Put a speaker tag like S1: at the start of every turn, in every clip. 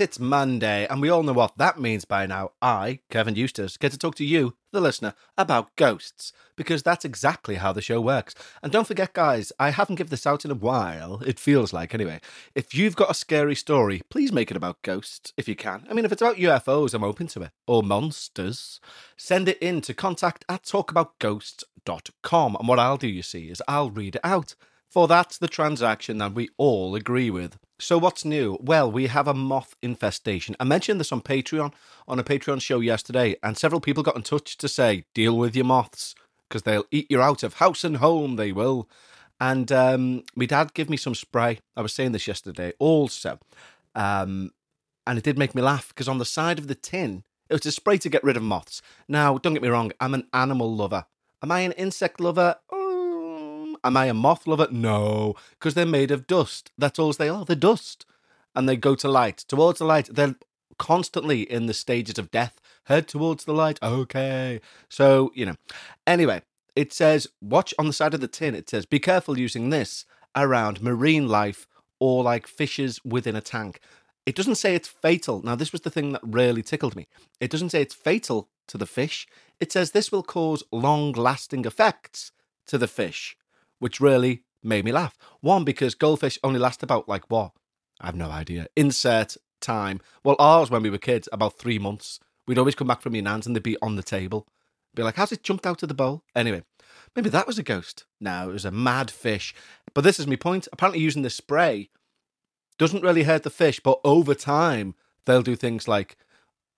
S1: It's Monday, and we all know what that means by now. I, Kevin Eustace, get to talk to you, the listener, about ghosts, because that's exactly how the show works. And don't forget, guys, I haven't given this out in a while. It feels like, anyway. If you've got a scary story, please make it about ghosts, if you can. I mean, if it's about UFOs, I'm open to it. Or monsters. Send it in to contact at talkaboutghosts.com. And what I'll do, you see, is I'll read it out. For that's the transaction that we all agree with. So what's new? Well, we have a moth infestation. I mentioned this on Patreon, on a Patreon show yesterday, and several people got in touch to say, deal with your moths, because they'll eat you out of house and home, they will. And um, my dad gave me some spray. I was saying this yesterday also. Um, and it did make me laugh, because on the side of the tin, it was a spray to get rid of moths. Now, don't get me wrong, I'm an animal lover. Am I an insect lover? Am I a moth lover? No, because they're made of dust. That's all they are. They're dust. And they go to light. Towards the light, they're constantly in the stages of death. Head towards the light. Okay. So, you know. Anyway, it says, watch on the side of the tin, it says, be careful using this around marine life or like fishes within a tank. It doesn't say it's fatal. Now, this was the thing that really tickled me. It doesn't say it's fatal to the fish. It says this will cause long lasting effects to the fish which really made me laugh. One, because goldfish only last about like what? I have no idea. Insert time. Well, ours when we were kids, about three months. We'd always come back from your nan's and they'd be on the table. Be like, how's it jumped out of the bowl? Anyway, maybe that was a ghost. No, it was a mad fish. But this is my point. Apparently, using the spray doesn't really hurt the fish, but over time, they'll do things like,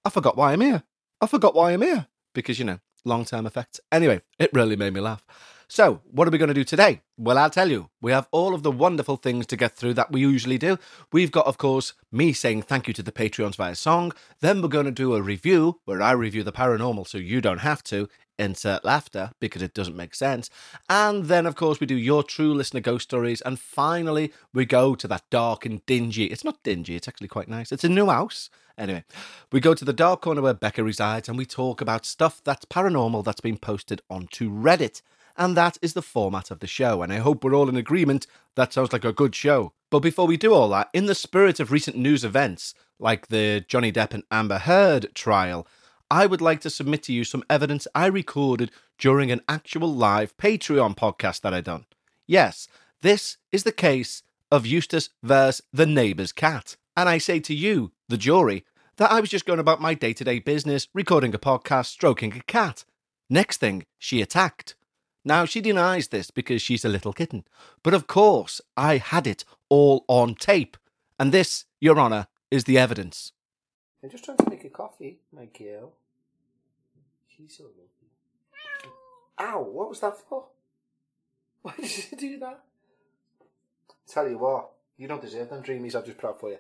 S1: I forgot why I'm here. I forgot why I'm here. Because, you know, long term effects. Anyway, it really made me laugh. So, what are we going to do today? Well, I'll tell you. We have all of the wonderful things to get through that we usually do. We've got, of course, me saying thank you to the Patreons via song. Then we're going to do a review where I review the paranormal so you don't have to. Insert laughter because it doesn't make sense. And then, of course, we do your true listener ghost stories. And finally, we go to that dark and dingy. It's not dingy, it's actually quite nice. It's a new house. Anyway, we go to the dark corner where Becca resides and we talk about stuff that's paranormal that's been posted onto Reddit and that is the format of the show. And I hope we're all in agreement that sounds like a good show. But before we do all that, in the spirit of recent news events, like the Johnny Depp and Amber Heard trial, I would like to submit to you some evidence I recorded during an actual live Patreon podcast that I done. Yes, this is the case of Eustace versus the neighbour's cat. And I say to you, the jury, that I was just going about my day to day business, recording a podcast, stroking a cat. Next thing, she attacked. Now, she denies this because she's a little kitten. But of course, I had it all on tape. And this, Your Honour, is the evidence.
S2: I'm just trying to make a coffee, my girl. She's so lovely. Ow, what was that for? Why did you do that? Tell you what, you don't deserve them dreamies I've just put out for you.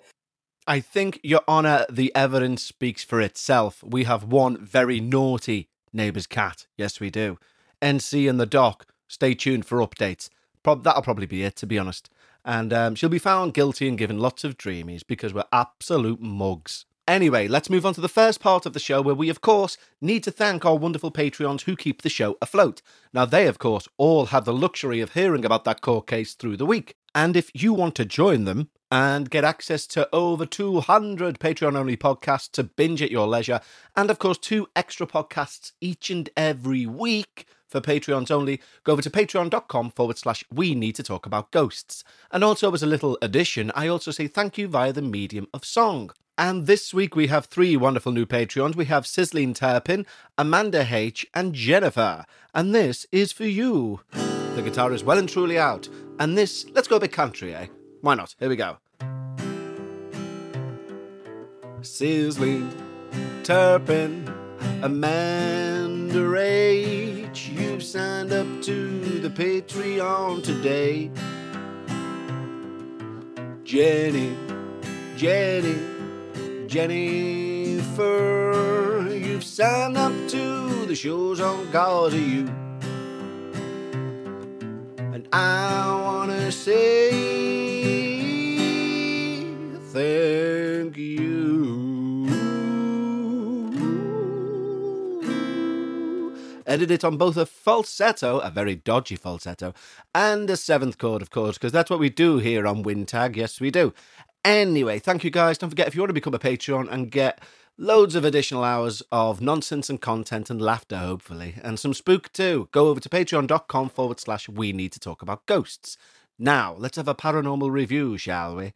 S1: I think, Your Honour, the evidence speaks for itself. We have one very naughty neighbour's cat. Yes, we do. NC and the doc. Stay tuned for updates. Prob- that'll probably be it, to be honest. And um, she'll be found guilty and given lots of dreamies because we're absolute mugs. Anyway, let's move on to the first part of the show where we, of course, need to thank our wonderful Patreons who keep the show afloat. Now, they, of course, all have the luxury of hearing about that court case through the week. And if you want to join them and get access to over 200 Patreon only podcasts to binge at your leisure, and of course, two extra podcasts each and every week, for Patreons only, go over to patreon.com forward slash we need to talk about ghosts. And also, as a little addition, I also say thank you via the medium of song. And this week we have three wonderful new Patreons. We have Sizzling Turpin, Amanda H, and Jennifer. And this is for you. The guitar is well and truly out. And this, let's go a bit country, eh? Why not? Here we go. Sizzling Turpin, Amanda H, you've signed up to the Patreon today. Jenny, Jenny, Jennifer, you've signed up to the shows on cause of you. And I wanna say Edit it on both a falsetto, a very dodgy falsetto, and a seventh chord, of course, because that's what we do here on Wintag. Yes, we do. Anyway, thank you guys. Don't forget if you want to become a Patreon and get loads of additional hours of nonsense and content and laughter, hopefully, and some spook too, go over to patreon.com forward slash we need to talk about ghosts. Now, let's have a paranormal review, shall we?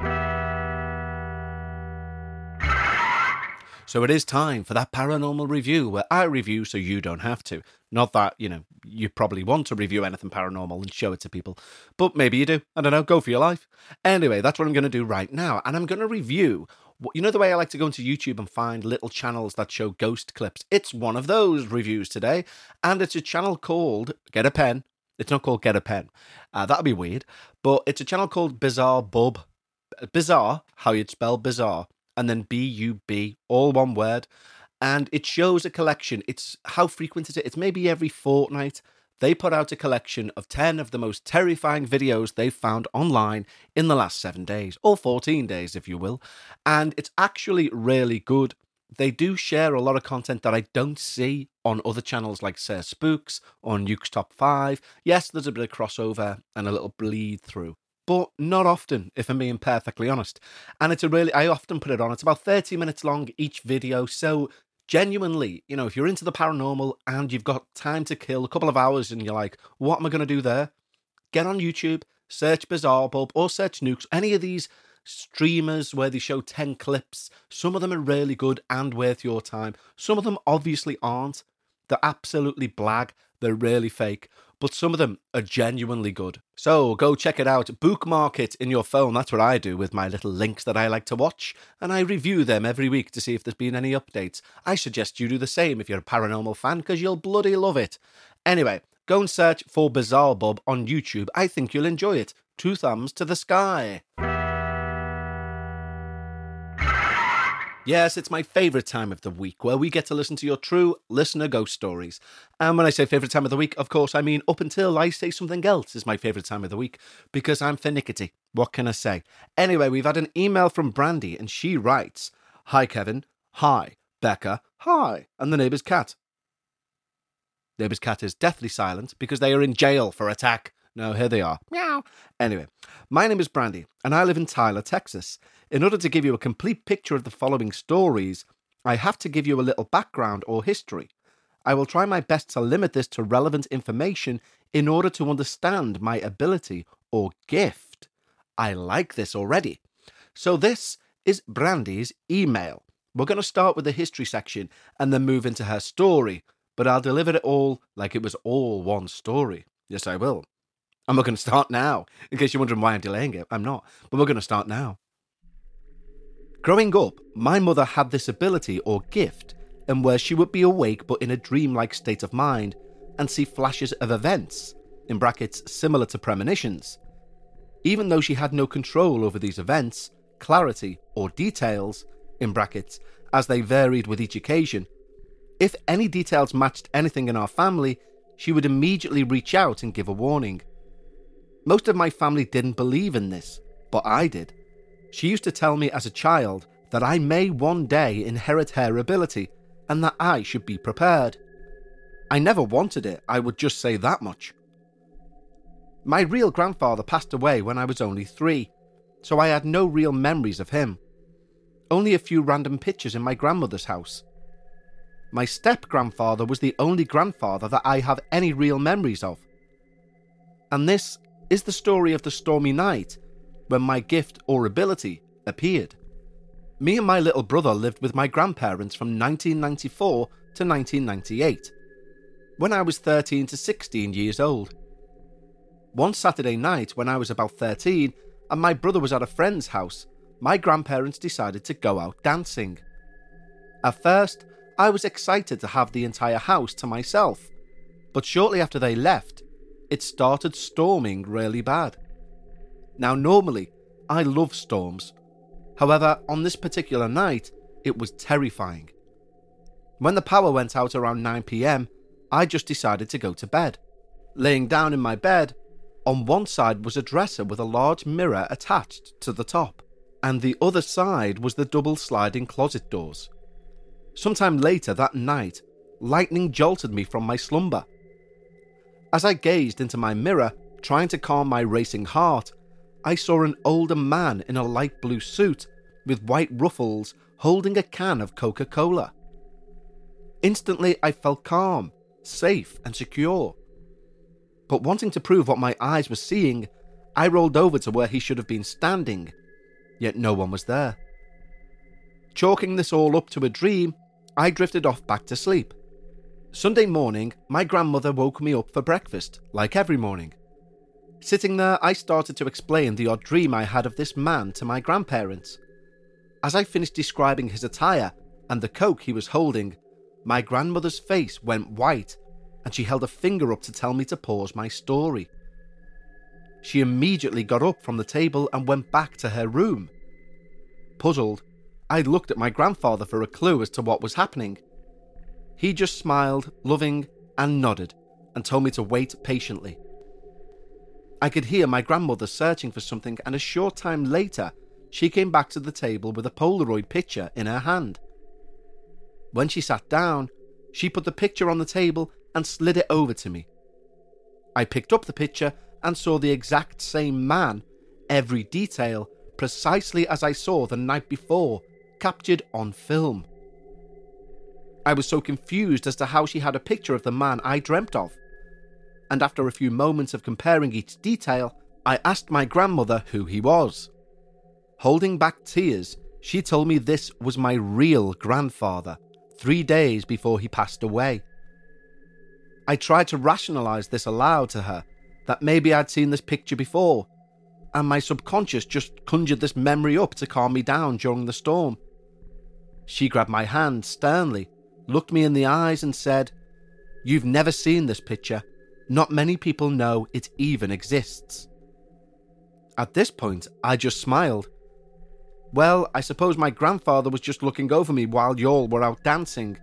S1: So it is time for that paranormal review where I review so you don't have to. Not that, you know, you probably want to review anything paranormal and show it to people, but maybe you do. I don't know, go for your life. Anyway, that's what I'm going to do right now. And I'm going to review, you know, the way I like to go into YouTube and find little channels that show ghost clips? It's one of those reviews today. And it's a channel called Get a Pen. It's not called Get a Pen. Uh, that'd be weird. But it's a channel called Bizarre Bub. Bizarre, how you'd spell bizarre and then B U B, all one word. And it shows a collection. It's how frequent is it? It's maybe every fortnight. They put out a collection of 10 of the most terrifying videos they've found online in the last seven days, or 14 days, if you will. And it's actually really good. They do share a lot of content that I don't see on other channels like Sir Spooks or Nuke's Top 5. Yes, there's a bit of crossover and a little bleed through but not often, if I'm being perfectly honest. And it's a really, I often put it on. It's about 30 minutes long each video. So genuinely, you know, if you're into the paranormal and you've got time to kill, a couple of hours, and you're like, what am I going to do there? Get on YouTube, search Bizarre Bub or search Nukes, any of these streamers where they show 10 clips. Some of them are really good and worth your time. Some of them obviously aren't. They're absolutely blag. They're really fake but some of them are genuinely good. So go check it out. Bookmark it in your phone. That's what I do with my little links that I like to watch, and I review them every week to see if there's been any updates. I suggest you do the same if you're a paranormal fan because you'll bloody love it. Anyway, go and search for Bizarre Bub on YouTube. I think you'll enjoy it. Two thumbs to the sky. Yes, it's my favourite time of the week where we get to listen to your true listener ghost stories. And when I say favourite time of the week, of course, I mean up until I say something else is my favourite time of the week because I'm finickety. What can I say? Anyway, we've had an email from Brandy and she writes Hi, Kevin. Hi, Becca. Hi. And the neighbour's cat. Neighbour's cat is deathly silent because they are in jail for attack. No, here they are. Meow. Anyway, my name is Brandy and I live in Tyler, Texas. In order to give you a complete picture of the following stories, I have to give you a little background or history. I will try my best to limit this to relevant information in order to understand my ability or gift. I like this already. So, this is Brandy's email. We're going to start with the history section and then move into her story, but I'll deliver it all like it was all one story. Yes, I will. And we're going to start now. In case you're wondering why I'm delaying it, I'm not. But we're going to start now. Growing up, my mother had this ability or gift, and where she would be awake but in a dreamlike state of mind and see flashes of events, in brackets similar to premonitions. Even though she had no control over these events, clarity, or details, in brackets, as they varied with each occasion, if any details matched anything in our family, she would immediately reach out and give a warning. Most of my family didn't believe in this, but I did. She used to tell me as a child that I may one day inherit her ability and that I should be prepared. I never wanted it, I would just say that much. My real grandfather passed away when I was only three, so I had no real memories of him. Only a few random pictures in my grandmother's house. My step grandfather was the only grandfather that I have any real memories of. And this is the story of the stormy night when my gift or ability appeared. Me and my little brother lived with my grandparents from 1994 to 1998, when I was 13 to 16 years old. One Saturday night, when I was about 13 and my brother was at a friend's house, my grandparents decided to go out dancing. At first, I was excited to have the entire house to myself, but shortly after they left, it started storming really bad. Now, normally, I love storms. However, on this particular night, it was terrifying. When the power went out around 9 pm, I just decided to go to bed. Laying down in my bed, on one side was a dresser with a large mirror attached to the top, and the other side was the double sliding closet doors. Sometime later that night, lightning jolted me from my slumber. As I gazed into my mirror, trying to calm my racing heart, I saw an older man in a light blue suit with white ruffles holding a can of Coca Cola. Instantly, I felt calm, safe, and secure. But wanting to prove what my eyes were seeing, I rolled over to where he should have been standing, yet no one was there. Chalking this all up to a dream, I drifted off back to sleep. Sunday morning, my grandmother woke me up for breakfast, like every morning. Sitting there, I started to explain the odd dream I had of this man to my grandparents. As I finished describing his attire and the coke he was holding, my grandmother's face went white and she held a finger up to tell me to pause my story. She immediately got up from the table and went back to her room. Puzzled, I looked at my grandfather for a clue as to what was happening. He just smiled, loving, and nodded, and told me to wait patiently. I could hear my grandmother searching for something, and a short time later, she came back to the table with a Polaroid picture in her hand. When she sat down, she put the picture on the table and slid it over to me. I picked up the picture and saw the exact same man, every detail, precisely as I saw the night before, captured on film. I was so confused as to how she had a picture of the man I dreamt of. And after a few moments of comparing each detail, I asked my grandmother who he was. Holding back tears, she told me this was my real grandfather, three days before he passed away. I tried to rationalize this aloud to her, that maybe I'd seen this picture before, and my subconscious just conjured this memory up to calm me down during the storm. She grabbed my hand sternly, looked me in the eyes, and said, You've never seen this picture. Not many people know it even exists. At this point, I just smiled. Well, I suppose my grandfather was just looking over me while y'all were out dancing.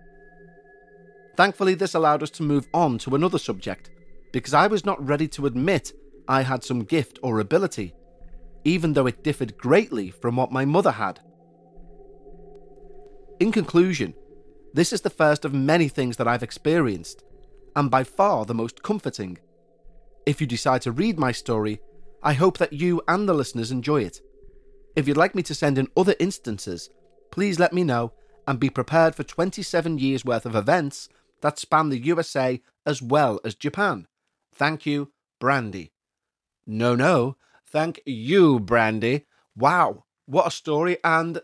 S1: Thankfully, this allowed us to move on to another subject, because I was not ready to admit I had some gift or ability, even though it differed greatly from what my mother had. In conclusion, this is the first of many things that I've experienced, and by far the most comforting. If you decide to read my story, I hope that you and the listeners enjoy it. If you'd like me to send in other instances, please let me know and be prepared for 27 years worth of events that span the USA as well as Japan. Thank you, Brandy. No, no, thank you, Brandy. Wow, what a story. And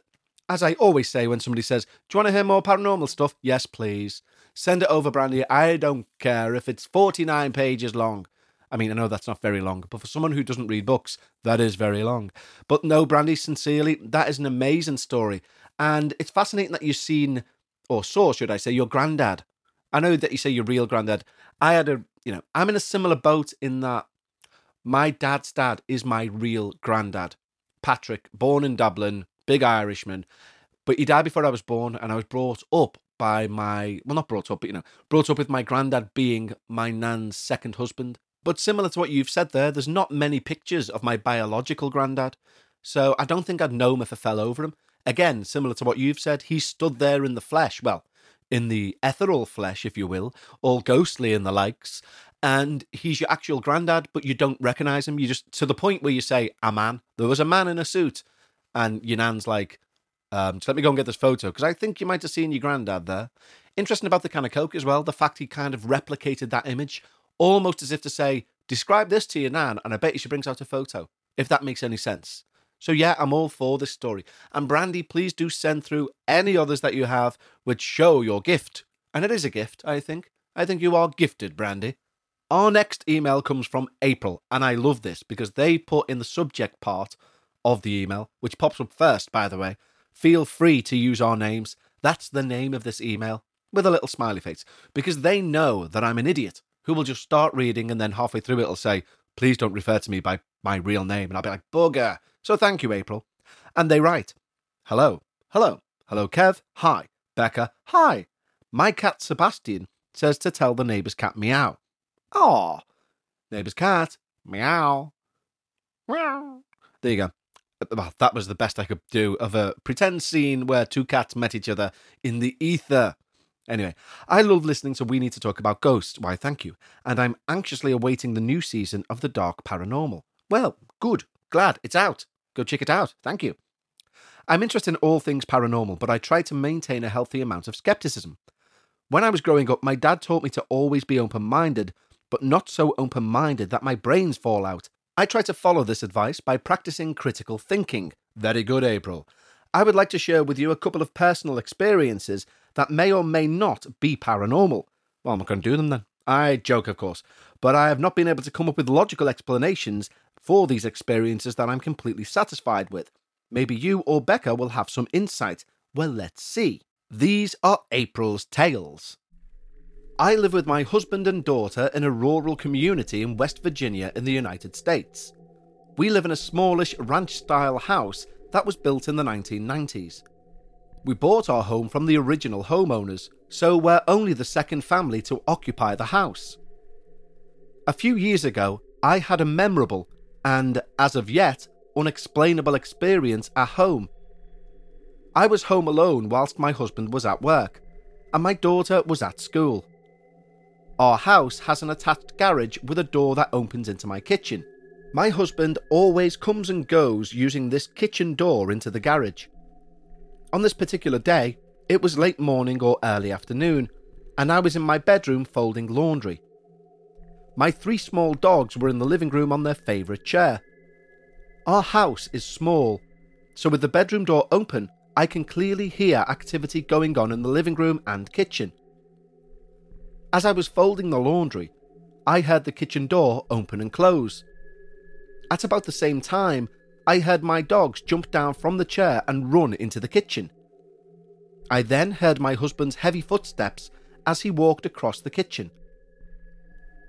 S1: as I always say when somebody says, Do you want to hear more paranormal stuff? Yes, please. Send it over, Brandy. I don't care if it's 49 pages long. I mean, I know that's not very long, but for someone who doesn't read books, that is very long. But no, Brandy, sincerely, that is an amazing story. And it's fascinating that you've seen, or saw, should I say, your granddad I know that you say your real granddad. I had a, you know, I'm in a similar boat in that my dad's dad is my real granddad. Patrick, born in Dublin, big Irishman, but he died before I was born, and I was brought up by my, well, not brought up, but you know, brought up with my granddad being my nan's second husband. But similar to what you've said there, there's not many pictures of my biological granddad, so I don't think I'd know him if I fell over him. Again, similar to what you've said, he stood there in the flesh. Well, in the ethereal flesh, if you will, all ghostly and the likes. And he's your actual granddad, but you don't recognize him. You just to the point where you say, "A man." There was a man in a suit, and your nan's like, um, "So let me go and get this photo," because I think you might have seen your granddad there. Interesting about the can of coke as well. The fact he kind of replicated that image, almost as if to say, "Describe this to your nan," and I bet you she brings out a photo. If that makes any sense. So, yeah, I'm all for this story. And Brandy, please do send through any others that you have which show your gift. And it is a gift, I think. I think you are gifted, Brandy. Our next email comes from April, and I love this because they put in the subject part of the email, which pops up first, by the way. Feel free to use our names. That's the name of this email, with a little smiley face, because they know that I'm an idiot who will just start reading and then halfway through it'll say, please don't refer to me by my real name. And I'll be like, bugger. So thank you, April. And they write Hello, hello, hello, Kev. Hi, Becca. Hi. My cat Sebastian says to tell the neighbour's cat meow. Ah, neighbour's cat meow. Meow. There you go. Well, that was the best I could do of a pretend scene where two cats met each other in the ether. Anyway, I love listening to We Need to Talk About Ghosts. Why, thank you. And I'm anxiously awaiting the new season of The Dark Paranormal. Well, good glad it's out. Go check it out. Thank you. I'm interested in all things paranormal, but I try to maintain a healthy amount of skepticism. When I was growing up, my dad taught me to always be open minded, but not so open minded that my brains fall out. I try to follow this advice by practicing critical thinking. Very good, April. I would like to share with you a couple of personal experiences that may or may not be paranormal. Well, I'm not going to do them then. I joke, of course, but I have not been able to come up with logical explanations for these experiences that I'm completely satisfied with. Maybe you or Becca will have some insight. Well, let's see. These are April's tales. I live with my husband and daughter in a rural community in West Virginia in the United States. We live in a smallish ranch style house that was built in the 1990s. We bought our home from the original homeowners, so we're only the second family to occupy the house. A few years ago, I had a memorable and, as of yet, unexplainable experience at home. I was home alone whilst my husband was at work, and my daughter was at school. Our house has an attached garage with a door that opens into my kitchen. My husband always comes and goes using this kitchen door into the garage. On this particular day, it was late morning or early afternoon, and I was in my bedroom folding laundry. My three small dogs were in the living room on their favourite chair. Our house is small, so with the bedroom door open, I can clearly hear activity going on in the living room and kitchen. As I was folding the laundry, I heard the kitchen door open and close. At about the same time, I heard my dogs jump down from the chair and run into the kitchen. I then heard my husband's heavy footsteps as he walked across the kitchen.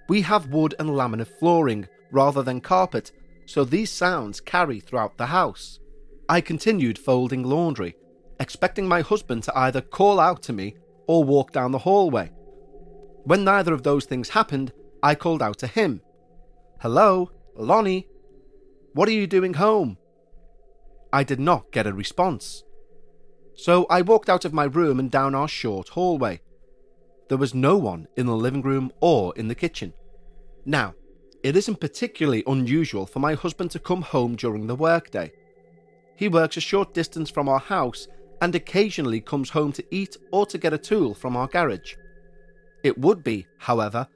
S1: We have wood and laminate flooring rather than carpet, so these sounds carry throughout the house. I continued folding laundry, expecting my husband to either call out to me or walk down the hallway. When neither of those things happened, I called out to him Hello, Lonnie? What are you doing home? I did not get a response. So I walked out of my room and down our short hallway. There was no one in the living room or in the kitchen. Now, it isn't particularly unusual for my husband to come home during the workday. He works a short distance from our house and occasionally comes home to eat or to get a tool from our garage. It would be, however,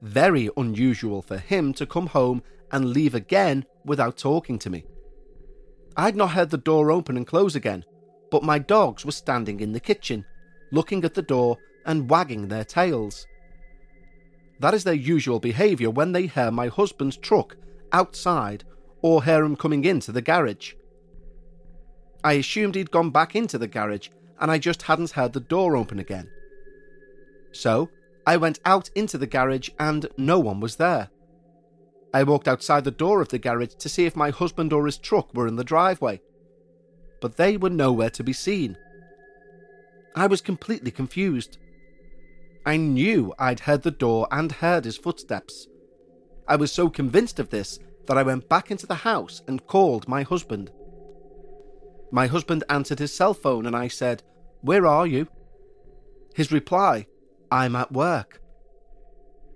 S1: very unusual for him to come home and leave again without talking to me. I'd not heard the door open and close again, but my dogs were standing in the kitchen, looking at the door and wagging their tails. That is their usual behaviour when they hear my husband's truck outside or hear him coming into the garage. I assumed he'd gone back into the garage and I just hadn't heard the door open again. So I went out into the garage and no one was there. I walked outside the door of the garage to see if my husband or his truck were in the driveway, but they were nowhere to be seen. I was completely confused. I knew I'd heard the door and heard his footsteps. I was so convinced of this that I went back into the house and called my husband. My husband answered his cell phone and I said, Where are you? His reply, I'm at work.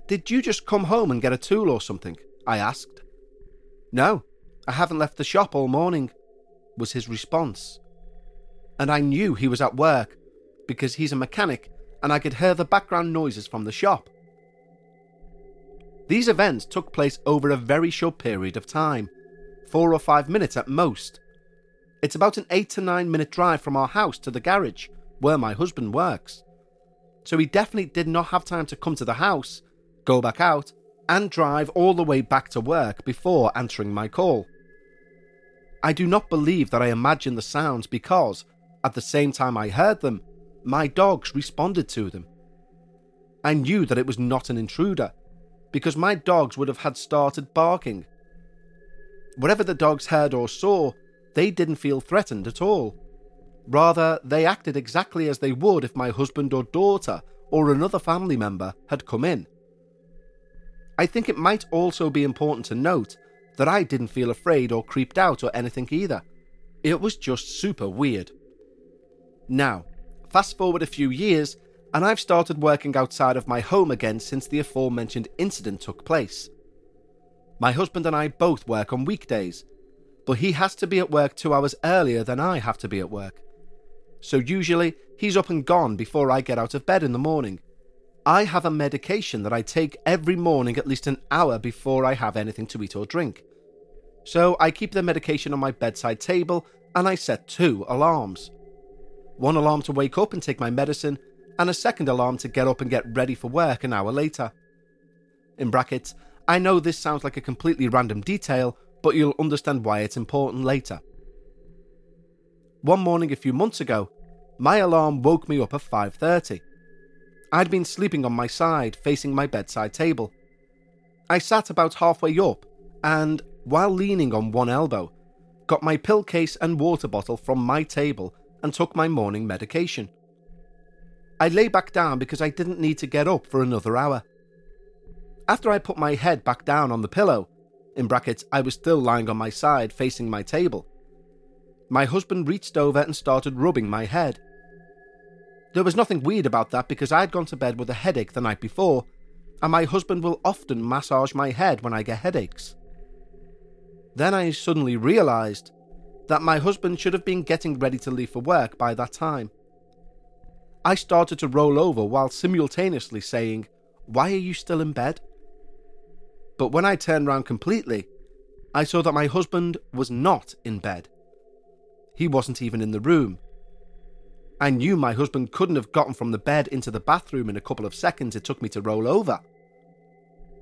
S1: Did you just come home and get a tool or something? I asked. No, I haven't left the shop all morning, was his response. And I knew he was at work because he's a mechanic and I could hear the background noises from the shop. These events took place over a very short period of time, four or five minutes at most. It's about an eight to nine minute drive from our house to the garage, where my husband works. So he definitely did not have time to come to the house, go back out, and drive all the way back to work before answering my call. I do not believe that I imagined the sounds because, at the same time I heard them, my dogs responded to them. I knew that it was not an intruder, because my dogs would have had started barking. Whatever the dogs heard or saw, they didn't feel threatened at all. Rather, they acted exactly as they would if my husband or daughter or another family member had come in. I think it might also be important to note that I didn't feel afraid or creeped out or anything either. It was just super weird. Now, Fast forward a few years, and I've started working outside of my home again since the aforementioned incident took place. My husband and I both work on weekdays, but he has to be at work two hours earlier than I have to be at work. So usually he's up and gone before I get out of bed in the morning. I have a medication that I take every morning at least an hour before I have anything to eat or drink. So I keep the medication on my bedside table and I set two alarms. One alarm to wake up and take my medicine, and a second alarm to get up and get ready for work an hour later. In brackets, I know this sounds like a completely random detail, but you'll understand why it's important later. One morning a few months ago, my alarm woke me up at 5:30. I'd been sleeping on my side, facing my bedside table. I sat about halfway up and, while leaning on one elbow, got my pill case and water bottle from my table and took my morning medication. I lay back down because I didn't need to get up for another hour. After I put my head back down on the pillow, in brackets, I was still lying on my side facing my table, my husband reached over and started rubbing my head. There was nothing weird about that because I'd gone to bed with a headache the night before, and my husband will often massage my head when I get headaches. Then I suddenly realised that my husband should have been getting ready to leave for work by that time. I started to roll over while simultaneously saying, Why are you still in bed? But when I turned round completely, I saw that my husband was not in bed. He wasn't even in the room. I knew my husband couldn't have gotten from the bed into the bathroom in a couple of seconds it took me to roll over.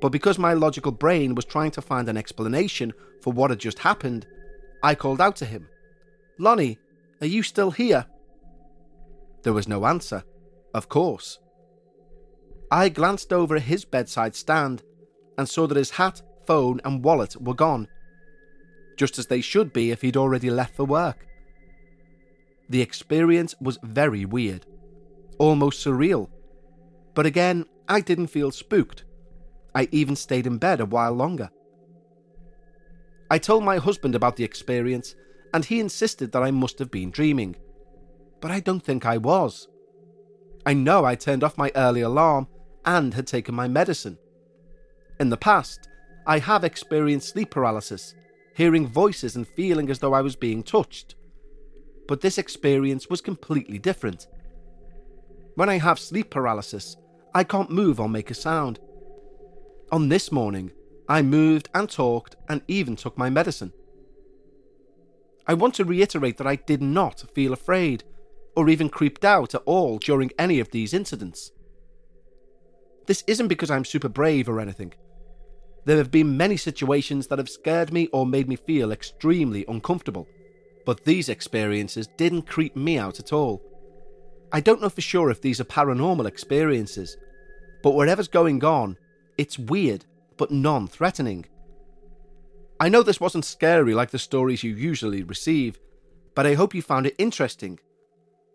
S1: But because my logical brain was trying to find an explanation for what had just happened, I called out to him, Lonnie, are you still here? There was no answer, of course. I glanced over at his bedside stand and saw that his hat, phone, and wallet were gone, just as they should be if he'd already left for work. The experience was very weird, almost surreal. But again, I didn't feel spooked. I even stayed in bed a while longer. I told my husband about the experience, and he insisted that I must have been dreaming. But I don't think I was. I know I turned off my early alarm and had taken my medicine. In the past, I have experienced sleep paralysis, hearing voices and feeling as though I was being touched. But this experience was completely different. When I have sleep paralysis, I can't move or make a sound. On this morning, I moved and talked and even took my medicine. I want to reiterate that I did not feel afraid or even creeped out at all during any of these incidents. This isn't because I'm super brave or anything. There have been many situations that have scared me or made me feel extremely uncomfortable, but these experiences didn't creep me out at all. I don't know for sure if these are paranormal experiences, but whatever's going on, it's weird but non threatening. I know this wasn't scary like the stories you usually receive, but I hope you found it interesting.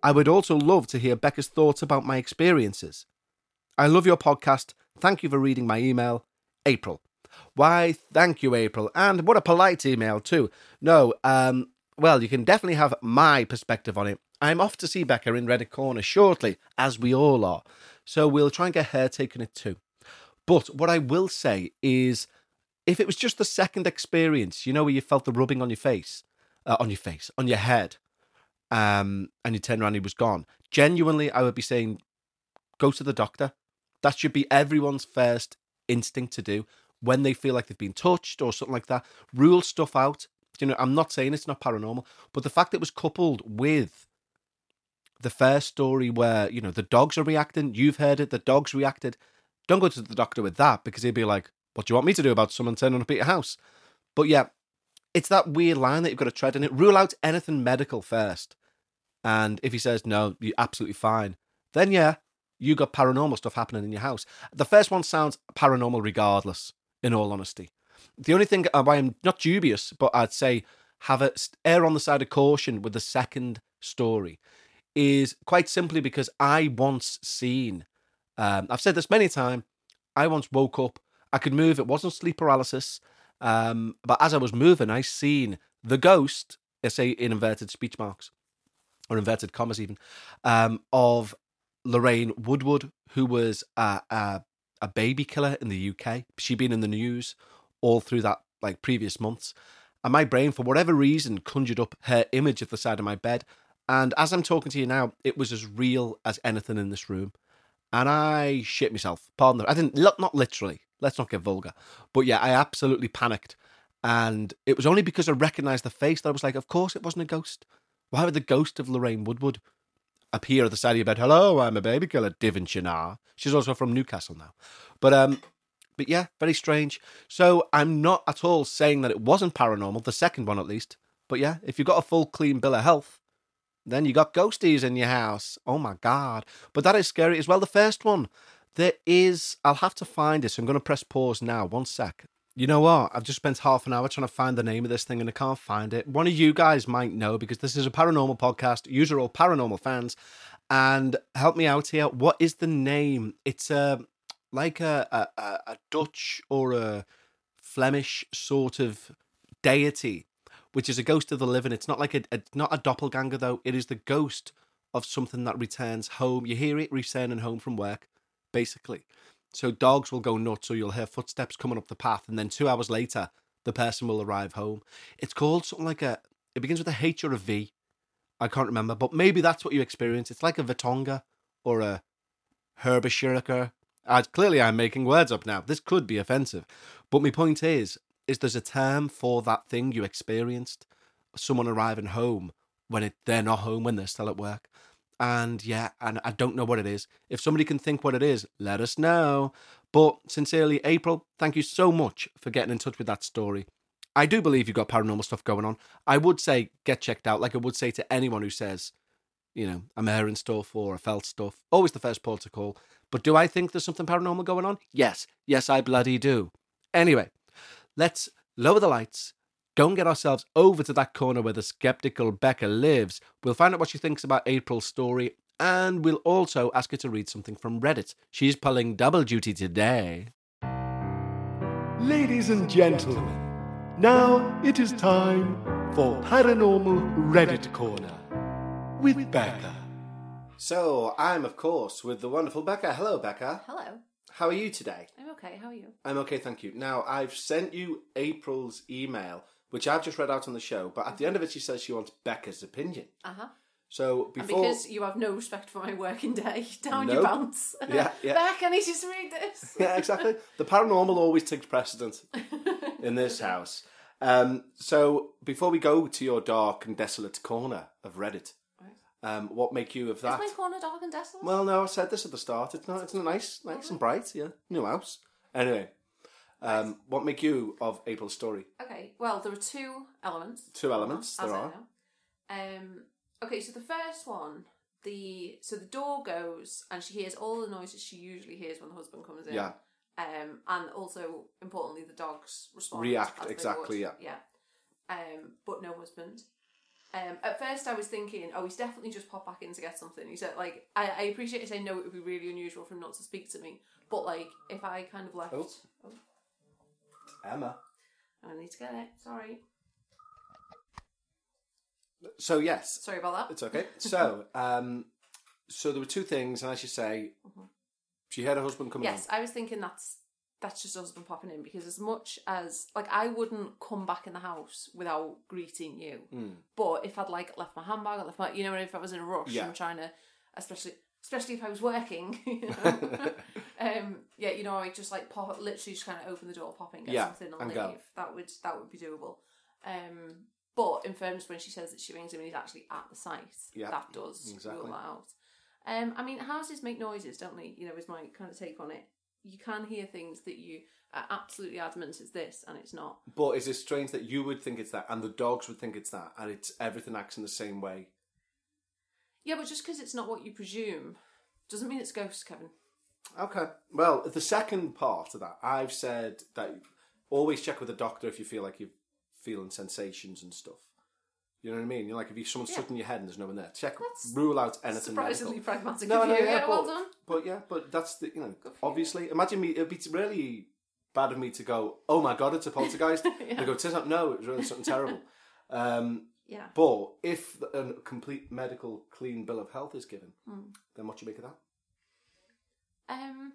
S1: I would also love to hear Becca's thoughts about my experiences. I love your podcast. Thank you for reading my email. April. Why, thank you, April. And what a polite email, too. No, um, well, you can definitely have my perspective on it. I'm off to see Becca in Reddit Corner shortly, as we all are. So we'll try and get her taking it too. But what I will say is if it was just the second experience, you know, where you felt the rubbing on your face, uh, on your face, on your head, um, and you turned around, he was gone. Genuinely, I would be saying, go to the doctor. That should be everyone's first instinct to do when they feel like they've been touched or something like that. Rule stuff out. You know, I'm not saying it's not paranormal, but the fact it was coupled with the first story where you know the dogs are reacting, you've heard it, the dogs reacted. Don't go to the doctor with that because he'd be like, "What do you want me to do about someone turning up at your house?" But yeah, it's that weird line that you've got to tread in it. Rule out anything medical first, and if he says no, you're absolutely fine. Then yeah, you got paranormal stuff happening in your house. The first one sounds paranormal regardless. In all honesty, the only thing uh, I am not dubious, but I'd say have a err on the side of caution with the second story is quite simply because I once seen um, I've said this many times. I once woke up. I could move. It wasn't sleep paralysis. Um, but as I was moving, I seen the ghost, I say in inverted speech marks, or inverted commas even, um, of Lorraine Woodward, who was a, a, a baby killer in the UK. She'd been in the news all through that like previous months. And my brain, for whatever reason, conjured up her image at the side of my bed. And as I'm talking to you now, it was as real as anything in this room. And I shit myself. Pardon the, I didn't, not literally. Let's not get vulgar. But yeah, I absolutely panicked. And it was only because I recognized the face that I was like, of course it wasn't a ghost. Why would the ghost of Lorraine Woodward appear at the side of your bed? Hello, I'm a baby killer, Devonshire. She's also from Newcastle now. But um, but yeah, very strange. So I'm not at all saying that it wasn't paranormal, the second one at least. But yeah, if you've got a full clean bill of health, then you got ghosties in your house. Oh my god. But that is scary as well. The first one, there is I'll have to find it, so I'm gonna press pause now. One sec. You know what? I've just spent half an hour trying to find the name of this thing and I can't find it. One of you guys might know because this is a paranormal podcast. User all paranormal fans. And help me out here. What is the name? It's a like a, a, a Dutch or a Flemish sort of deity, which is a ghost of the living. It's not like a, a not a doppelganger though. It is the ghost of something that returns home. You hear it returning home from work, basically. So dogs will go nuts, or you'll hear footsteps coming up the path, and then two hours later, the person will arrive home. It's called something like a. It begins with a H or a V. I can't remember, but maybe that's what you experience. It's like a Vatonga or a Herbishirika. Uh, clearly, I'm making words up now. This could be offensive, but my point is, is there's a term for that thing you experienced. Someone arriving home when it, they're not home when they're still at work. And yeah, and I don't know what it is. If somebody can think what it is, let us know. But sincerely, April, thank you so much for getting in touch with that story. I do believe you've got paranormal stuff going on. I would say get checked out, like I would say to anyone who says, you know, I'm hearing stuff or I felt stuff. Always the first port to call. But do I think there's something paranormal going on? Yes. Yes, I bloody do. Anyway, let's lower the lights, go and get ourselves over to that corner where the skeptical Becca lives. We'll find out what she thinks about April's story, and we'll also ask her to read something from Reddit. She's pulling double duty today.
S3: Ladies and gentlemen, now it is time for Paranormal Reddit Corner with Becca.
S1: So, I'm, of course, with the wonderful Becca. Hello, Becca.
S4: Hello.
S1: How are you today?
S4: I'm okay. How are you?
S1: I'm okay, thank you. Now, I've sent you April's email, which I've just read out on the show, but at the end of it, she says she wants Becca's opinion.
S4: Uh huh.
S1: So,
S4: And
S1: before.
S4: because you have no respect for my working day, down
S1: Nope.
S4: your bounce.
S1: Yeah, yeah.
S4: Beck, I need you to read this.
S1: yeah, exactly. The paranormal always takes precedence in this house. Um, so, before we go to your dark and desolate corner of Reddit, um, what make you of
S4: Is
S1: that?
S4: my corner dark and desolate?
S1: Well, no, I said this at the start. It's not. It's not nice, nice and bright. Yeah, new house. Anyway, um, what make you of April's story?
S4: okay. Well, there are two elements.
S1: Two elements,
S4: As
S1: there
S4: I
S1: are.
S4: Um. Okay, so the first one, the so the door goes and she hears all the noises she usually hears when the husband comes in.
S1: Yeah.
S4: Um, and also importantly, the dogs respond.
S1: React, exactly,
S4: would. Yeah. Um, but no husband. Um, at first, I was thinking, oh, he's definitely just popped back in to get something. He said, like, I, I appreciate you saying no. It would be really unusual for him not to speak to me. But like, if I kind of left,
S1: Oh.
S4: oh,
S1: Emma.
S4: I need to get it. Sorry,
S1: So yes,
S4: sorry about that.
S1: it's okay. So, um, so there were two things, and as you say, she had her husband coming.
S4: Mm-hmm. Yes, I was thinking that's that's just us been popping in because as much as like I wouldn't come back in the house without greeting you,
S1: Mm.
S4: but if I'd like left my handbag, I left my you know if I was in a rush
S1: Yeah.
S4: and trying to, especially especially if I was working, you know, um, yeah, you know, I just like pop literally just kind of open the door, pop in, get
S1: Yeah,
S4: something, and,
S1: and
S4: leave.
S1: go.
S4: That would that would be doable. Um, but in fairness, when she says that she rings him and he's actually at the site,
S1: Yeah,
S4: that does
S1: exactly.
S4: rule that out. Um, I mean, houses make noises, don't they? You know, is my kind of take on it. You can hear things that you are absolutely adamant is this, and it's not.
S1: But is it strange that you would think it's that, and the dogs would think it's that, and it's everything acts in the same way?
S4: Yeah, but just because it's not what you presume doesn't mean it's ghosts, Kevin.
S1: Okay. Well, the second part of that, I've said that always check with a doctor if you feel like you're feeling sensations and stuff. You know what I mean? You're like if you someone's
S4: Yeah.
S1: stuck in your head and there's no one there, check,
S4: That's
S1: rule out anything
S4: Surprisingly
S1: medical.
S4: pragmatic
S1: No, no,
S4: you.
S1: yeah,
S4: Yeah, well
S1: but-
S4: done.
S1: But yeah, but that's the you know
S4: for you.
S1: obviously. Imagine me. It'd be really bad of me to go. Oh my god, it's a poltergeist.
S4: Yeah.
S1: Go, "Tis not- no, it's really something terrible. Um,
S4: Yeah.
S1: but if a complete medical clean bill of health is given,
S4: Hmm.
S1: then what do you make of that?
S4: Um.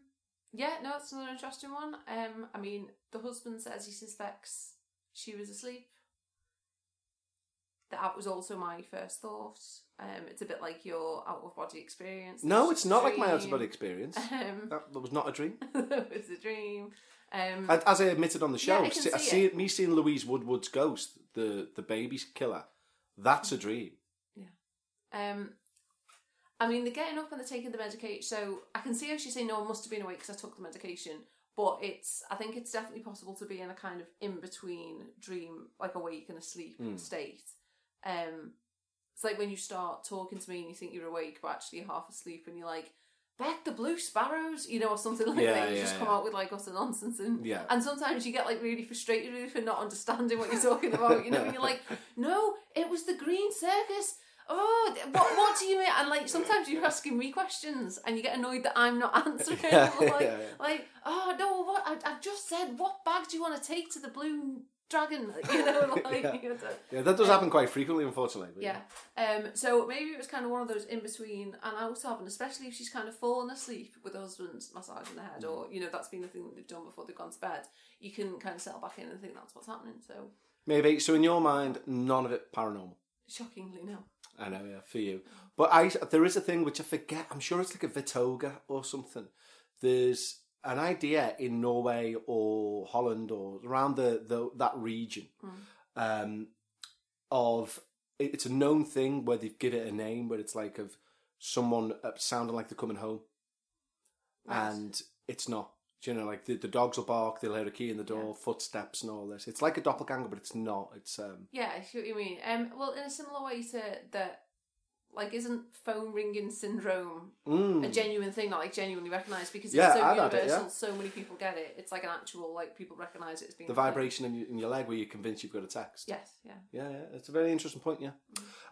S4: Yeah, no, it's another interesting one. Um, I mean, the husband says he suspects she was asleep. That was also my first thought. Um, it's a bit like your out of body experience.
S1: No,
S4: It's
S1: not like my out of body experience.
S4: Um,
S1: That, that was not a dream.
S4: that was a dream. Um,
S1: And As I admitted on the show,
S4: Yeah, I
S1: see, I
S4: see it.
S1: me seeing Louise Woodward's ghost, the the baby killer. That's a dream. Yeah.
S4: Um, I mean, they're getting up and they're taking the medication. So I can see how she's saying, "No, I must have been awake because I took the medication." But it's, I think it's definitely possible to be in a kind of in between dream, like awake and asleep
S1: Hmm.
S4: state. Um, it's like when you start talking to me and you think you're awake, but actually you're half asleep, and you're like, "Beck the blue sparrows," you know, or something like
S1: Yeah,
S4: that. You
S1: yeah,
S4: just come
S1: yeah.
S4: out with like utter nonsense, and
S1: Yeah.
S4: and sometimes you get like really frustrated with it for not understanding what you're talking about, you know, and you're like, no, it was the green circus. Oh, what, what do you mean? And like sometimes you're asking me questions and you get annoyed that I'm not answering. Like, like, oh no, what? I've just said, what bag do you want to take to the blue dragon? You know, like,
S1: Yeah.
S4: you know,
S1: Yeah, that does happen quite frequently, unfortunately. but
S4: yeah. Um, so maybe it was kind of one of those in between, and I also happen, especially if she's kind of fallen asleep with her husband massaging the head, or you know that's been the thing that they've done before they've gone to bed. You can kind of settle back in and think that's what's happening. So
S1: Maybe. So in your mind, none of it paranormal.
S4: shockingly, no.
S1: I know, yeah, for you. But I, there is a thing which I forget. I'm sure it's like a Vitoga or something. There's an idea in Norway or Holland or around the, the that region um, of it- it's a known thing where they've given it a name where it's like of someone uh, sounding like they're coming home,
S4: Right.
S1: and it's not. Do You know, like the, the dogs will bark, they'll hear a key in the door,
S4: Yeah.
S1: footsteps, and all this. It's like a doppelganger, but it's not. It's um,
S4: Yeah, I see what you mean. Um, well, in a similar way to that, like, isn't phone ringing syndrome
S1: mm,
S4: a genuine thing, not like genuinely recognised because
S1: Yeah,
S4: it's so
S1: I've had it,
S4: universal,
S1: yeah.
S4: so many people get it. It's like an actual like people recognise it as being
S1: the vibration in your, in your leg where you're convinced you've got a text.
S4: Yes, yeah.
S1: Yeah, yeah, it's a very interesting point. Yeah.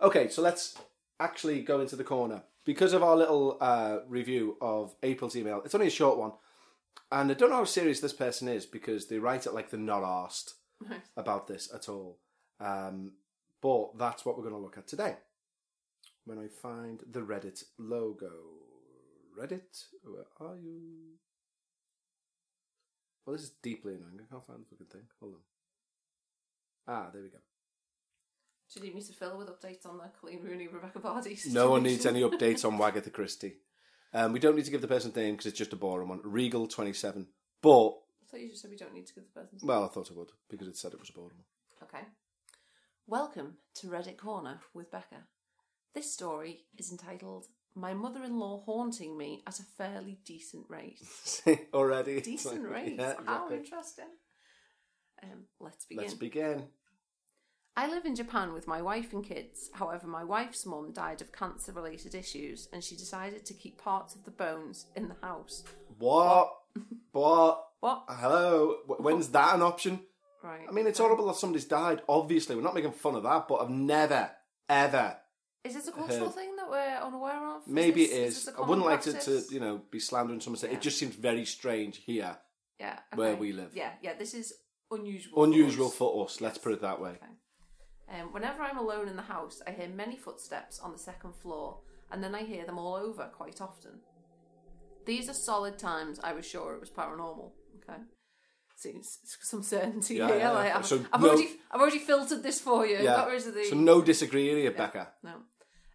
S1: Okay, so let's actually go into the corner because of our little uh, review of April's email. It's only a short one, and I don't know how serious this person is because they write it like they're not asked about this at all. Um, but that's what we're going to look at today. When I find the Reddit logo, Reddit, where are you? Well, this is deeply annoying. I can't find the fucking thing. Hold on. Ah, there we go.
S4: Do you need me to fill with updates on the Coleen Rooney, Rebekah Vardy
S1: No one needs any updates on Wagatha Christie. Um, we don't need to give the person's name because it's just a boring one. Regal twenty seven. But
S4: I thought you just said we don't need to give the person.
S1: well, I thought I would because it said it was a boring one.
S4: Okay. Welcome to Reddit Corner with Becca. This story is entitled "My Mother-in-Law Haunting Me at a Fairly Decent Rate."
S1: Already,
S4: Decent
S1: like-
S4: rate.
S1: Yeah,
S4: How
S1: exactly.
S4: interesting. Um, let's begin.
S1: Let's begin.
S4: I live in Japan with my wife and kids. However, my wife's mum died of cancer related issues and she decided to keep parts of the bones in the house.
S1: What? what?
S4: What?
S1: Hello. Wh- When's that an option?
S4: Right.
S1: I mean, it's horrible that somebody's died. Obviously, we're not making fun of that, but I've never, ever.
S4: Is this a cultural
S1: heard-
S4: thing that we're unaware of?
S1: Maybe
S4: this,
S1: it is.
S4: a
S1: I wouldn't like to, to, you know, be slandering someone.
S4: Yeah.
S1: It just seems very strange here,
S4: yeah,
S1: where we live.
S4: Yeah, yeah. This is unusual. for
S1: unusual
S4: us.
S1: for us. Let's put it that way.
S4: Okay. Um, whenever I'm alone in the house, I hear many footsteps on the second floor, and then I hear them all over quite often. These are solid times I was sure it was paranormal. Okay, seems some certainty
S1: Yeah,
S4: here.
S1: yeah.
S4: Like, I've,
S1: So
S4: I've
S1: no-
S4: already, I've already filtered this for you.
S1: Yeah.
S4: Got rid of the
S1: So no disagreeing here, Becca.
S4: no.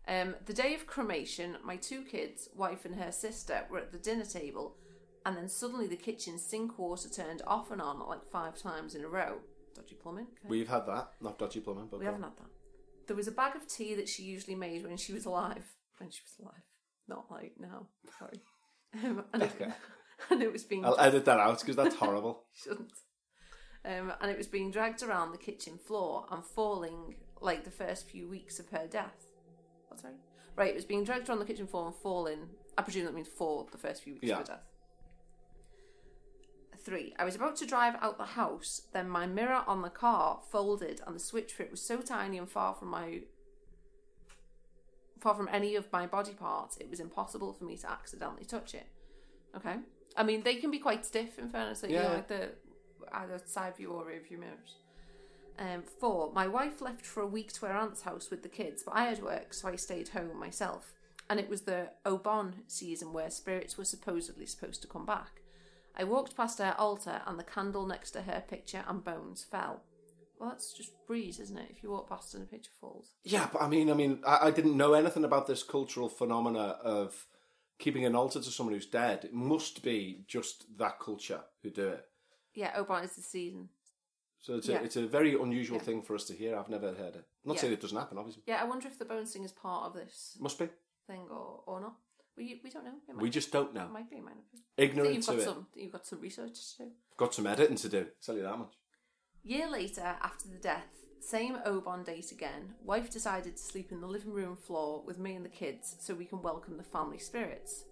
S4: Um, the day of cremation, my two kids, wife and her sister, were at the dinner table, and then suddenly the kitchen sink water turned off and on like five times in a row. Dodgy plumbing. Okay.
S1: We've had that. Not dodgy plumbing, but
S4: We haven't had that. There was a bag of tea that she usually made when she was alive. When she was alive, not like now. Sorry. Um, and, it,
S1: Okay.
S4: and it was being
S1: I'll edit that out because that's horrible.
S4: shouldn't. Um, and it was being dragged around the kitchen floor and falling like the first few weeks of her death. What's right? Right, it was being dragged around the kitchen floor and falling. I presume that means for the first few weeks
S1: Yeah.
S4: of her death. Three. I was about to drive out the house, then my mirror on the car folded, and the switch for it was so tiny and far from my far from any of my body parts, it was impossible for me to accidentally touch it. Okay. I mean, they can be quite stiff. In fairness, like, you know,
S1: Yeah.
S4: like the either side view or rear view mirrors. Um, four. My wife left for a week to her aunt's house with the kids, but I had work, so I stayed home myself. And it was the Obon season where spirits were supposedly supposed to come back. I walked past her altar, and the candle next to her picture and bones fell. Well, that's just breeze, isn't it? If you walk past and a picture falls.
S1: Yeah, but I mean, I mean, I, I didn't know anything about this cultural phenomena of keeping an altar to someone who's dead. It must be just that culture who do it.
S4: Yeah, Oban is the season.
S1: So it's a, it's a very unusual
S4: Yeah.
S1: thing for us to hear. I've never heard it. Not
S4: Yeah.
S1: saying it doesn't happen, obviously.
S4: Yeah, I wonder if the bone sting is part of this
S1: Must be.
S4: thing or, or not. We, we don't know.
S1: We
S4: be.
S1: just don't
S4: It
S1: know.
S4: might be, it might not be.
S1: Ignorant
S4: you've
S1: to
S4: got
S1: it.
S4: some you've got some research to do.
S1: Got some editing to do. Tell you that much.
S4: Year later, after the death, same Oban date again, wife decided to sleep in the living room floor with me and the kids so we can welcome the family spirits.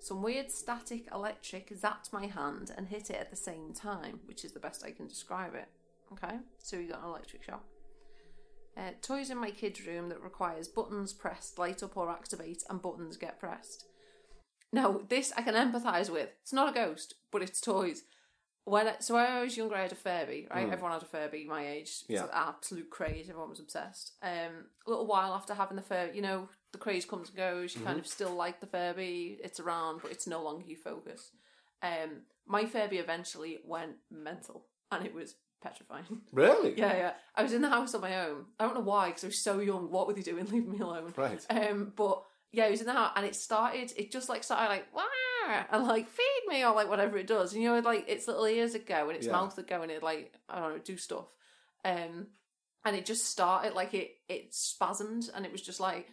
S4: Some weird static electric zapped my hand and hit it at the same time, which is the best I can describe it. Okay, so we got an electric shock. Uh, toys in my kids' room that requires buttons pressed, light up or activate, and buttons get pressed. Now, this I can empathise with. It's not a ghost, but it's toys. When I, so when I was younger, I had a Furby. Right, everyone had a Furby my age. It's
S1: Yeah.
S4: an absolute craze. Everyone was obsessed. Um, a little while after having the Furby, you know, the craze comes and goes. You kind of still like the Furby. It's around, but it's no longer your focus. Um, my Furby eventually went mental, and it was petrifying.
S1: Really?
S4: Yeah, yeah. I was in the house on my own. I don't know why, because I was so young. What were they doing? Leave me alone.
S1: Right.
S4: Um, but yeah, I was in the house, and it started. It just like started like Wah! and like feed me or like whatever it does. And you know, like its little ears would go and its
S1: Yeah.
S4: mouth would go and it like I don't know do stuff. Um, and it just started like it it spasmed and it was just like.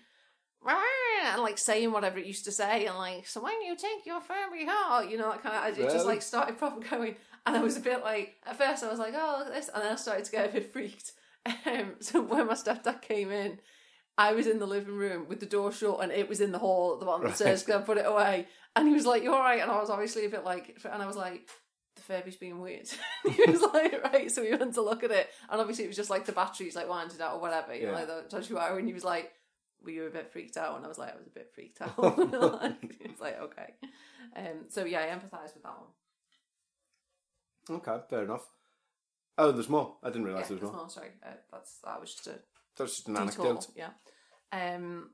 S4: And like saying whatever it used to say, and like, so when you take your Furby heart, you know, that kind of, it just like started proper going. And I was a bit like, at first I was like, oh, look at this. And then I started to get a bit freaked. Um, so when my stepdad came in, I was in the living room with the door shut and it was in the hall at the bottom of the stairs because I put it away. And he was like, you all right? And I was obviously a bit like, and I was like, the Furby's being weird. he was like, right. So we went to look at it. And obviously it was just like the batteries like winded out or whatever, you know,
S1: Yeah.
S4: like the wire. And he was like, were you a bit freaked out? And I was like, I was a bit freaked out. like, it's like, okay. Um, so yeah, I empathise with that one.
S1: Okay, fair enough. Oh, there's more. I didn't realise
S4: yeah,
S1: there was more.
S4: more. Sorry, uh, that's that was just a
S1: That's just an
S4: detour,
S1: anecdote.
S4: Yeah. Um,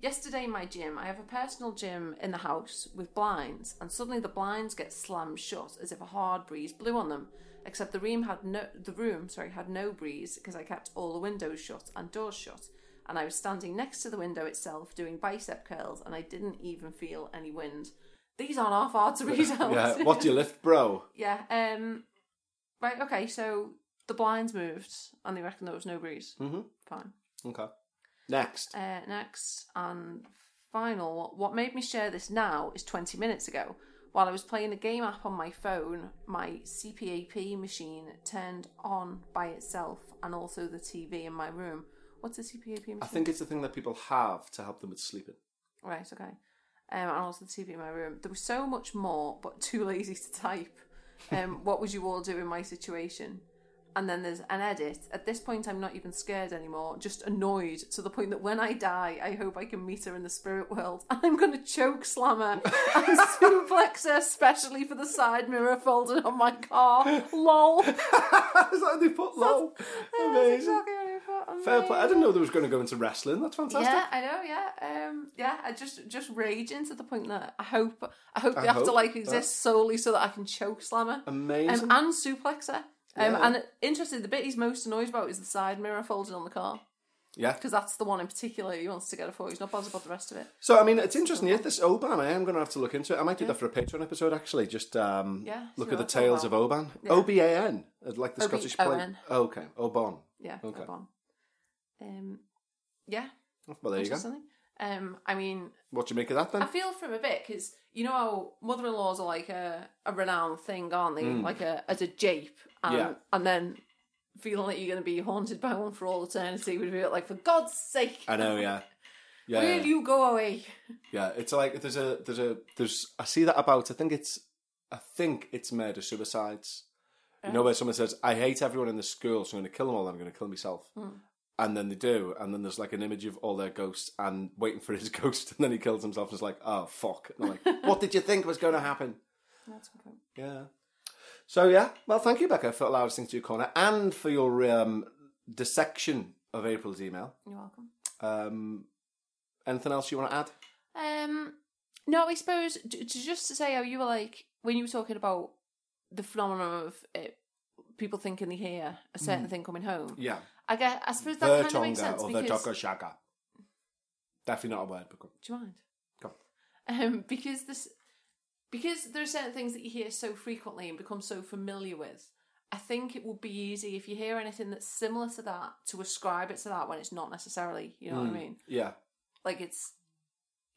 S4: yesterday, in my gym, I have a personal gym in the house with blinds, and suddenly the blinds get slammed shut as if a hard breeze blew on them. Except the room had no the room, sorry, had no breeze because I kept all the windows shut and doors shut. And I was standing next to the window itself doing bicep curls, and I didn't even feel any wind. These aren't half hard to read out.
S1: Yeah, what do you lift, bro?
S4: Yeah. Um. Right. Okay. So the blinds moved, and they reckon there was no breeze.
S1: Mhm.
S4: Fine.
S1: Okay. Next.
S4: Uh, next and final. What made me share this now is 20 minutes ago. While I was playing a game app on my phone, my CPAP machine turned on by itself, and also the TV in my room. What's a CPAP machine?
S1: I think it's the thing that people have to help them with sleeping.
S4: Right, okay. Um, and also the TV in my room. There was so much more, but too lazy to type. Um, what would you all do in my situation? And then there's an edit. At this point, I'm not even scared anymore, just annoyed to the point that when I die, I hope I can meet her in the spirit world. And I'm going to choke slam her and suplex her, especially for the side mirror folded on my car. Lol.
S1: Is that they put lol?
S4: That's
S1: Amazing.
S4: exactly I thought.
S1: Fair play. I didn't know they was going to go into wrestling. That's fantastic.
S4: Yeah, I know. Yeah, um, yeah. I just just raging to the point that I hope I hope
S1: I
S4: they have to
S1: hope
S4: like
S1: that-
S4: exist solely so that I can choke slam her
S1: Amazing.
S4: um, and suplex her. Um,
S1: Yeah.
S4: And interesting, the bit he's most annoyed about is the side mirror folded on the car
S1: yeah.
S4: because that's the one in particular he wants to get her for. He's not bothered about the rest of it.
S1: So I mean, it's interesting. Yeah, this Oban. I am going to have to look into it. I might do that for a Patreon episode. Actually, just um,
S4: Yeah,
S1: look at the tales
S4: all
S1: of Oban.
S4: Yeah.
S1: O B A N, like the Scottish play. Okay, Oban.
S4: Yeah.
S1: Okay.
S4: on. Um, yeah.
S1: Well, there you go.
S4: interestingly. Um, I mean,
S1: What do you make of that then?
S4: I feel for him a bit because you know how mother-in-laws are like a, a renowned thing, aren't they? Like a as a jape, and
S1: Mm. Yeah.
S4: and then feeling like you're going to be haunted by one for all eternity would be a bit like, for God's sake,
S1: I know. Yeah. Yeah.
S4: will you go away?
S1: Yeah, it's like there's a there's a there's I see that about I think it's I think it's murder suicides. You know where someone says, "I hate everyone in the school, so I'm going to kill them all. I'm going to kill myself," and then they do, and then there's like an image of all their ghosts and waiting for his ghost, and then he kills himself. and It's like, oh fuck! And I'm like, what did you think was going to happen?
S4: That's okay.
S1: Yeah. So yeah, well, thank you, Becca, for allowing us into your corner and for your um, dissection of April's email.
S4: You're welcome.
S1: Um, anything else you want to add?
S4: Um, no, I suppose j- j- just to say how you were like when you were talking about the phenomenon of it people thinking they hear a certain thing coming home.
S1: Yeah.
S4: I get. I suppose that kind of makes sense
S1: or the
S4: because.
S1: Dogger Shagger. Definitely not a word. But go-
S4: Do you mind?
S1: go.
S4: Um, because this, because there are certain things that you hear so frequently and become so familiar with. I think it would be easy if you hear anything that's similar to that to ascribe it to that when it's not necessarily. You know what I mean?
S1: Yeah.
S4: Like it's,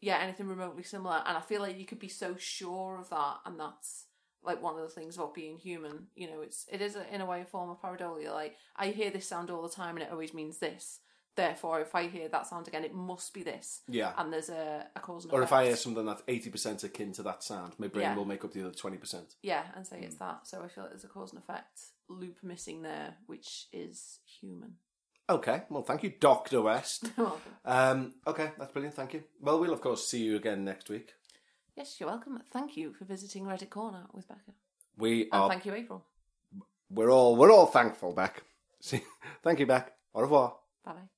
S4: yeah, anything remotely similar. And I feel like you could be so sure of that, and that's like one of the things about being human. You know, it's it is a, in a way a form of pareidolia. Like I hear this sound all the time, and it always means this. Therefore, if I hear that sound again, it must be this.
S1: Yeah.
S4: And there's a, a cause and
S1: Or if I hear something that's 80% akin to that sound, my brain
S4: Yeah.
S1: will make up the other 20%.
S4: Yeah, and say
S1: Hmm.
S4: it's that. So I feel like there's a cause and effect loop missing there, which is human.
S1: Okay. Well, thank you, Dr. West.
S4: You're welcome.
S1: Um, okay, that's brilliant. Thank you. Well, we'll, of course, see you again next week.
S4: Yes, you're welcome. Thank you for visiting Reddit Corner with Becca.
S1: We
S4: And
S1: are.
S4: thank you, April.
S1: We're all. We're all thankful, Beck. See. Thank you, Beck. Au revoir.
S4: Bye bye.